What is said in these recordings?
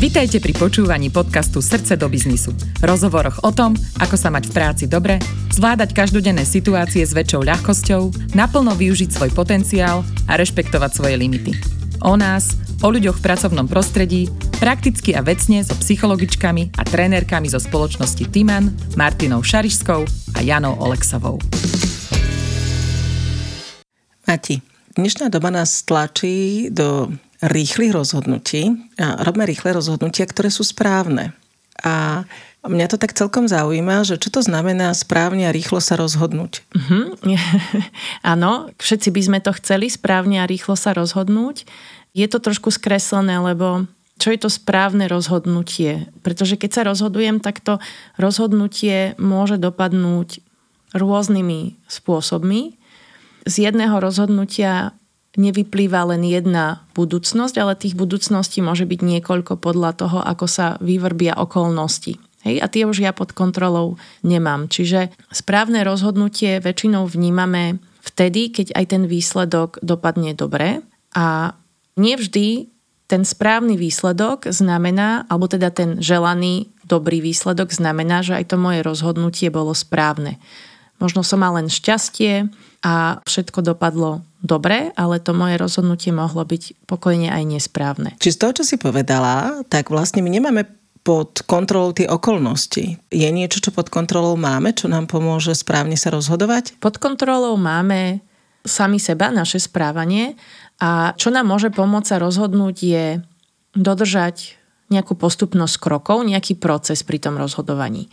Vitajte pri počúvaní podcastu Srdce do biznisu. Rozhovoroch o tom, ako sa mať v práci dobre, zvládať každodenné situácie s väčšou ľahkosťou, naplno využiť svoj potenciál a rešpektovať svoje limity. O nás, o ľuďoch v pracovnom prostredí, prakticky a vecne so psychologičkami a trénerkami zo spoločnosti Timan, Martinou Šarišskou a Janou Oleksovou. Mati, dnešná doba nás tlačí do rýchlych rozhodnutí. A robíme rýchle rozhodnutia, ktoré sú správne. A mňa to tak celkom zaujíma, že čo to znamená správne a rýchlo sa rozhodnúť. Uh-huh. Áno, všetci by sme to chceli správne a rýchlo sa rozhodnúť. Je to trošku skreslené, lebo čo je to správne rozhodnutie? Pretože keď sa rozhodujem, tak to rozhodnutie môže dopadnúť rôznymi spôsobmi. Z jedného rozhodnutia nevyplýva len jedna budúcnosť, ale tých budúcností môže byť niekoľko podľa toho, ako sa vyvrbia okolnosti. Hej, a tie už ja pod kontrolou nemám. Čiže správne rozhodnutie väčšinou vnímame vtedy, keď aj ten výsledok dopadne dobre a nevždy ten správny výsledok znamená, alebo teda ten želaný dobrý výsledok znamená, že aj to moje rozhodnutie bolo správne. Možno som mal len šťastie a všetko dopadlo dobre, ale to moje rozhodnutie mohlo byť pokojne aj nesprávne. Či z toho, čo si povedala, tak vlastne my nemáme pod kontrolou tie okolnosti. Je niečo, čo pod kontrolou máme, čo nám pomôže správne sa rozhodovať? Pod kontrolou máme sami seba, naše správanie a čo nám môže pomôcť sa rozhodnúť je dodržať nejakú postupnosť krokov, nejaký proces pri tom rozhodovaní.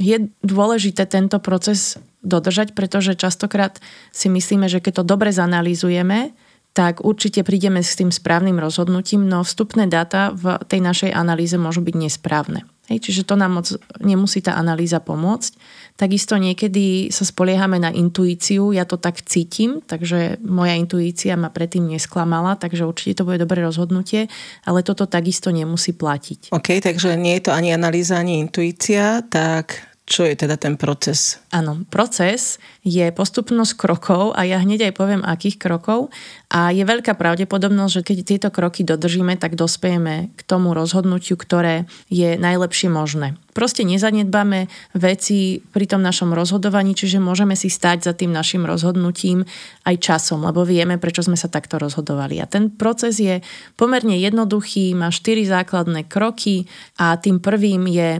Je dôležité tento proces dodržať, pretože častokrát si myslíme, že keď to dobre zanalýzujeme, tak určite prídeme s tým správnym rozhodnutím, no vstupné dáta v tej našej analýze môžu byť nesprávne. Hej, čiže to nám moc nemusí tá analýza pomôcť. Takisto niekedy sa spoliehame na intuíciu, ja to tak cítim, takže moja intuícia ma predtým nesklamala, takže určite to bude dobré rozhodnutie, ale toto takisto nemusí platiť. OK, takže nie je to ani analýza, ani intuícia, tak čo je teda ten proces? Áno, proces je postupnosť krokov a ja hneď aj poviem, akých krokov. A je veľká pravdepodobnosť, že keď tieto kroky dodržíme, tak dospejeme k tomu rozhodnutiu, ktoré je najlepšie možné. Proste nezanedbáme veci pri tom našom rozhodovaní, čiže môžeme si stať za tým našim rozhodnutím aj časom, lebo vieme, prečo sme sa takto rozhodovali. A ten proces je pomerne jednoduchý, má štyri základné kroky a tým prvým je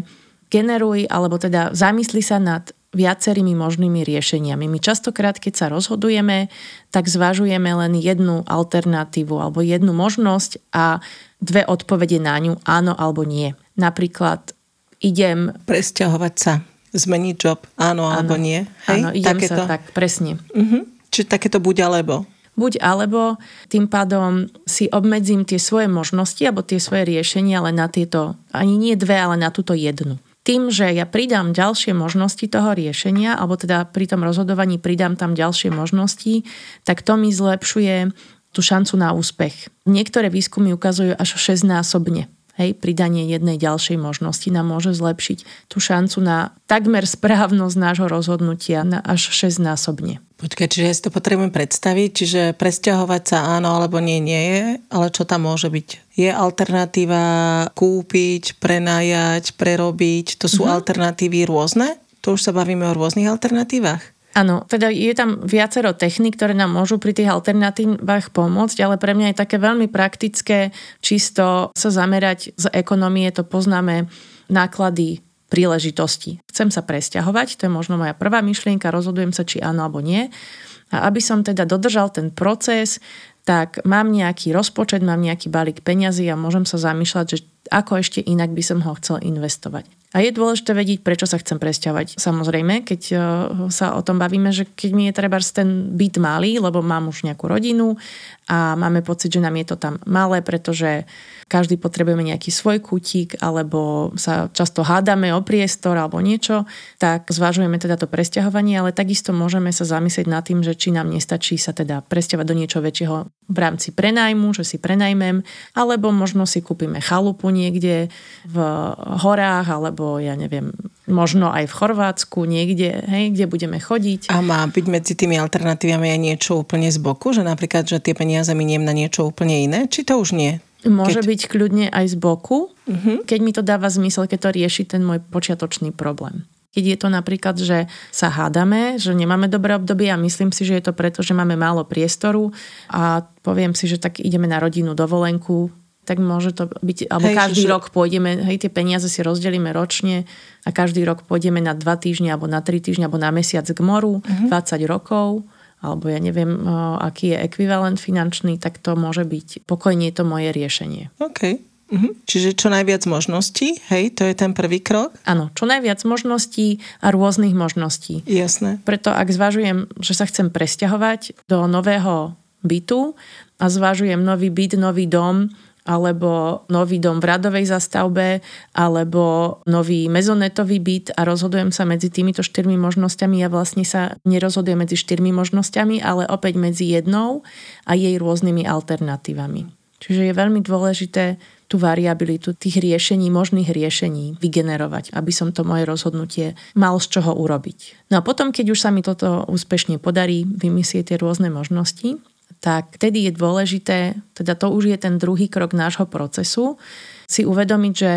generuj alebo teda zamysli sa nad viacerými možnými riešeniami. My častokrát, keď sa rozhodujeme, tak zvažujeme len jednu alternatívu alebo jednu možnosť a dve odpovede na ňu, áno alebo nie. Napríklad idem... Presťahovať sa, zmeniť job, áno, áno alebo nie. Hej? Áno, idem takéto. sa tak, presne. Uh-huh. Čiže takéto buď alebo buď alebo tým pádom si obmedzím tie svoje možnosti alebo tie svoje riešenia len na tieto, ani nie dve, ale na túto jednu tým, že ja pridám ďalšie možnosti toho riešenia, alebo teda pri tom rozhodovaní pridám tam ďalšie možnosti, tak to mi zlepšuje tú šancu na úspech. Niektoré výskumy ukazujú až 6 násobne. Hej, pridanie jednej ďalšej možnosti nám môže zlepšiť tú šancu na takmer správnosť nášho rozhodnutia na až 6 násobne. Počkaj, čiže ja si to potrebujem predstaviť, čiže presťahovať sa áno alebo nie, nie je, ale čo tam môže byť? Je alternatíva kúpiť, prenajať, prerobiť, to sú mm-hmm. alternatívy rôzne? To už sa bavíme o rôznych alternatívach? Áno, teda je tam viacero techník, ktoré nám môžu pri tých alternatívach pomôcť, ale pre mňa je také veľmi praktické čisto sa zamerať z ekonomie, to poznáme náklady príležitosti. Chcem sa presťahovať, to je možno moja prvá myšlienka, rozhodujem sa, či áno alebo nie. A aby som teda dodržal ten proces, tak mám nejaký rozpočet, mám nejaký balík peňazí a môžem sa zamýšľať, že ako ešte inak by som ho chcel investovať. A je dôležité vedieť, prečo sa chcem presťahovať. Samozrejme, keď e, sa o tom bavíme, že keď mi je treba ten byt malý, lebo mám už nejakú rodinu a máme pocit, že nám je to tam malé, pretože každý potrebujeme nejaký svoj kutík alebo sa často hádame o priestor alebo niečo, tak zvažujeme teda to presťahovanie, ale takisto môžeme sa zamyslieť nad tým, že či nám nestačí sa teda presťahovať do niečo väčšieho v rámci prenajmu, že si prenajmem, alebo možno si kúpime chalupu niekde v horách, alebo ja neviem, možno aj v Chorvátsku niekde, hej, kde budeme chodiť. A má byť medzi tými alternatívami aj niečo úplne z boku, že napríklad, že tie peniaze miniem na niečo úplne iné, či to už nie? Môže keď... byť kľudne aj z boku, uh-huh. keď mi to dáva zmysel, keď to rieši ten môj počiatočný problém. Keď je to napríklad, že sa hádame, že nemáme dobré obdobie a myslím si, že je to preto, že máme málo priestoru a poviem si, že tak ideme na rodinu dovolenku, tak môže to byť, alebo hej, každý že... rok pôjdeme, hej, tie peniaze si rozdelíme ročne a každý rok pôjdeme na dva týždne alebo na tri týždne alebo na mesiac k moru. Mhm. 20 rokov alebo ja neviem, aký je ekvivalent finančný, tak to môže byť pokojne to moje riešenie. OK. Mhm. Čiže čo najviac možností, hej, to je ten prvý krok? Áno, čo najviac možností a rôznych možností. Jasné. Preto ak zvažujem, že sa chcem presťahovať do nového bytu a zvažujem nový byt, nový dom, alebo nový dom v radovej zastavbe, alebo nový mezonetový byt a rozhodujem sa medzi týmito štyrmi možnosťami. Ja vlastne sa nerozhodujem medzi štyrmi možnosťami, ale opäť medzi jednou a jej rôznymi alternatívami. Čiže je veľmi dôležité tú variabilitu tých riešení, možných riešení vygenerovať, aby som to moje rozhodnutie mal z čoho urobiť. No a potom, keď už sa mi toto úspešne podarí, vymyslieť tie rôzne možnosti, tak vtedy je dôležité, teda to už je ten druhý krok nášho procesu, si uvedomiť, že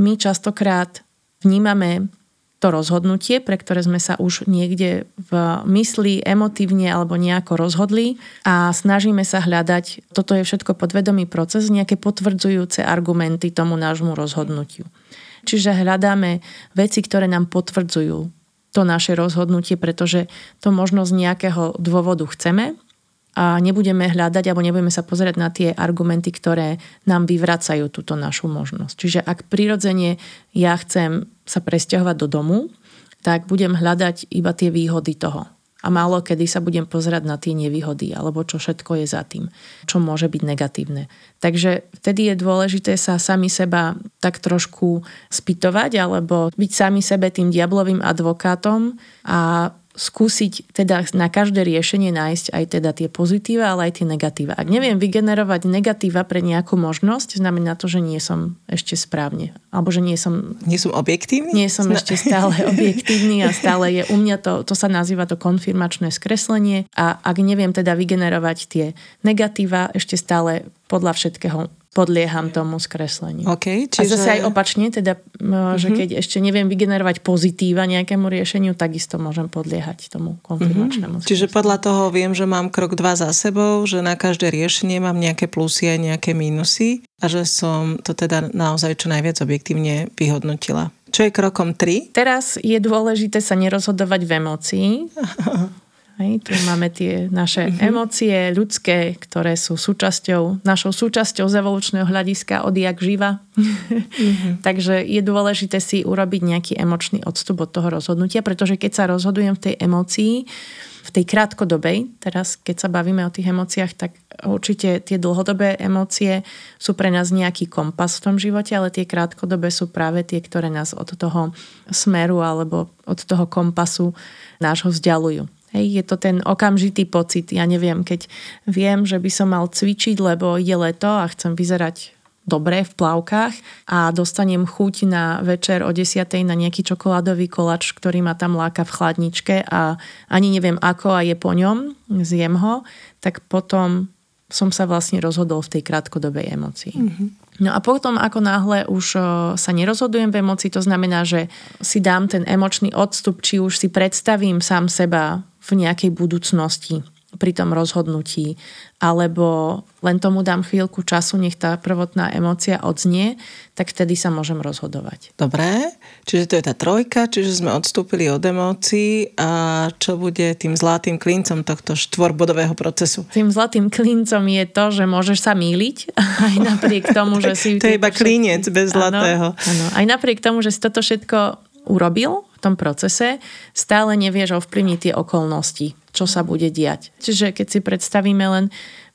my častokrát vnímame to rozhodnutie, pre ktoré sme sa už niekde v mysli emotívne alebo nejako rozhodli a snažíme sa hľadať, toto je všetko podvedomý proces, nejaké potvrdzujúce argumenty tomu nášmu rozhodnutiu. Čiže hľadáme veci, ktoré nám potvrdzujú to naše rozhodnutie, pretože to možno z nejakého dôvodu chceme a nebudeme hľadať alebo nebudeme sa pozerať na tie argumenty, ktoré nám vyvracajú túto našu možnosť. Čiže ak prirodzene ja chcem sa presťahovať do domu, tak budem hľadať iba tie výhody toho. A málo kedy sa budem pozerať na tie nevýhody, alebo čo všetko je za tým, čo môže byť negatívne. Takže vtedy je dôležité sa sami seba tak trošku spýtovať, alebo byť sami sebe tým diablovým advokátom a skúsiť teda na každé riešenie nájsť aj teda tie pozitíva, ale aj tie negatíva. Ak neviem vygenerovať negatíva pre nejakú možnosť, znamená to, že nie som ešte správne. Alebo že nie som... Nie som objektívny? Nie som ešte stále objektívny a stále je u mňa to, to sa nazýva to konfirmačné skreslenie a ak neviem teda vygenerovať tie negatíva, ešte stále podľa všetkého podlieham tomu skresleniu. Okay, čiže... A zase aj opačne, teda, uh-huh. že mhm. keď ešte neviem vygenerovať pozitíva nejakému riešeniu, takisto môžem podliehať tomu konfirmačnému uh-huh. Čiže podľa toho viem, že mám krok dva za sebou, že na každé riešenie mám nejaké plusy a nejaké mínusy a že som to teda naozaj čo najviac objektívne vyhodnotila. Čo je krokom 3? Teraz je dôležité sa nerozhodovať v emócii. Hej, tu máme tie naše mm-hmm. emócie ľudské, ktoré sú súčasťou, našou súčasťou z evolučného hľadiska odjak živa. Mm-hmm. Takže je dôležité si urobiť nejaký emočný odstup od toho rozhodnutia, pretože keď sa rozhodujem v tej emócii, v tej krátkodobej, teraz keď sa bavíme o tých emóciách, tak určite tie dlhodobé emócie sú pre nás nejaký kompas v tom živote, ale tie krátkodobé sú práve tie, ktoré nás od toho smeru alebo od toho kompasu nášho vzdialujú. Hej, je to ten okamžitý pocit. Ja neviem, keď viem, že by som mal cvičiť, lebo je leto a chcem vyzerať dobre v plavkách a dostanem chuť na večer o 10. na nejaký čokoládový kolač, ktorý ma tam láka v chladničke a ani neviem ako a je po ňom, zjem ho, tak potom som sa vlastne rozhodol v tej krátkodobej emocii. Mm-hmm. No a potom, ako náhle už sa nerozhodujem v emocii, to znamená, že si dám ten emočný odstup, či už si predstavím sám seba v nejakej budúcnosti pri tom rozhodnutí, alebo len tomu dám chvíľku času, nech tá prvotná emócia odznie, tak vtedy sa môžem rozhodovať. Dobre, čiže to je tá trojka, čiže sme odstúpili od emócií a čo bude tým zlatým klincom tohto štvorbodového procesu? Tým zlatým klincom je to, že môžeš sa míliť, aj napriek tomu, že si... to je iba klinec bez zlatého. Áno, áno, aj napriek tomu, že si toto všetko urobil v tom procese, stále nevieš ovplyvniť tie okolnosti, čo sa bude diať. Čiže keď si predstavíme len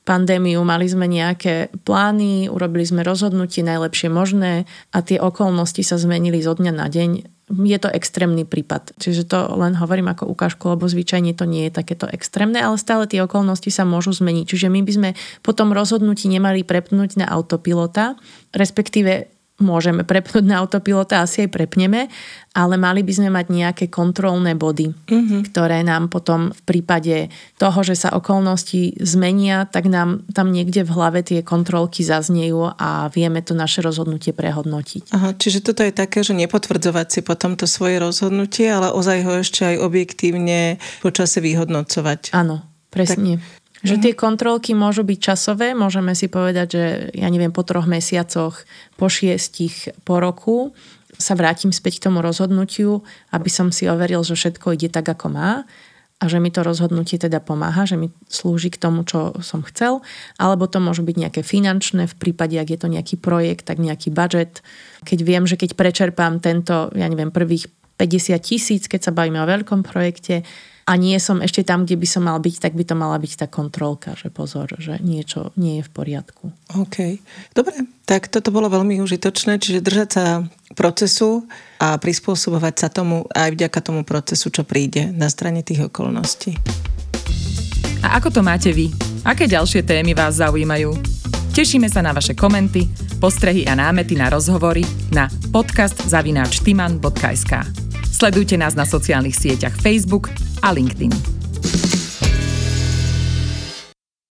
pandémiu, mali sme nejaké plány, urobili sme rozhodnutie najlepšie možné a tie okolnosti sa zmenili zo dňa na deň. Je to extrémny prípad. Čiže to len hovorím ako ukážku, lebo zvyčajne to nie je takéto extrémne, ale stále tie okolnosti sa môžu zmeniť. Čiže my by sme po tom rozhodnutí nemali prepnúť na autopilota, respektíve môžeme prepnúť na autopilota, asi aj prepneme, ale mali by sme mať nejaké kontrolné body, mm-hmm. ktoré nám potom v prípade toho, že sa okolnosti zmenia, tak nám tam niekde v hlave tie kontrolky zaznejú a vieme to naše rozhodnutie prehodnotiť. Aha, čiže toto je také, že nepotvrdzovať si potom to svoje rozhodnutie, ale ozaj ho ešte aj objektívne počase vyhodnocovať. Áno, presne. Tak že mhm. tie kontrolky môžu byť časové, môžeme si povedať, že ja neviem, po troch mesiacoch, po šiestich, po roku sa vrátim späť k tomu rozhodnutiu, aby som si overil, že všetko ide tak, ako má a že mi to rozhodnutie teda pomáha, že mi slúži k tomu, čo som chcel, alebo to môžu byť nejaké finančné, v prípade, ak je to nejaký projekt, tak nejaký budget. Keď viem, že keď prečerpám tento, ja neviem, prvých 50 tisíc, keď sa bavíme o veľkom projekte, a nie som ešte tam, kde by som mal byť, tak by to mala byť tá kontrolka, že pozor, že niečo nie je v poriadku. OK. Dobre, tak toto bolo veľmi užitočné, čiže držať sa procesu a prispôsobovať sa tomu aj vďaka tomu procesu, čo príde na strane tých okolností. A ako to máte vy? Aké ďalšie témy vás zaujímajú? Tešíme sa na vaše komenty, postrehy a námety na rozhovory na podcastzavináčtyman.sk. Sledujte nás na sociálnych sieťach Facebook a LinkedIn.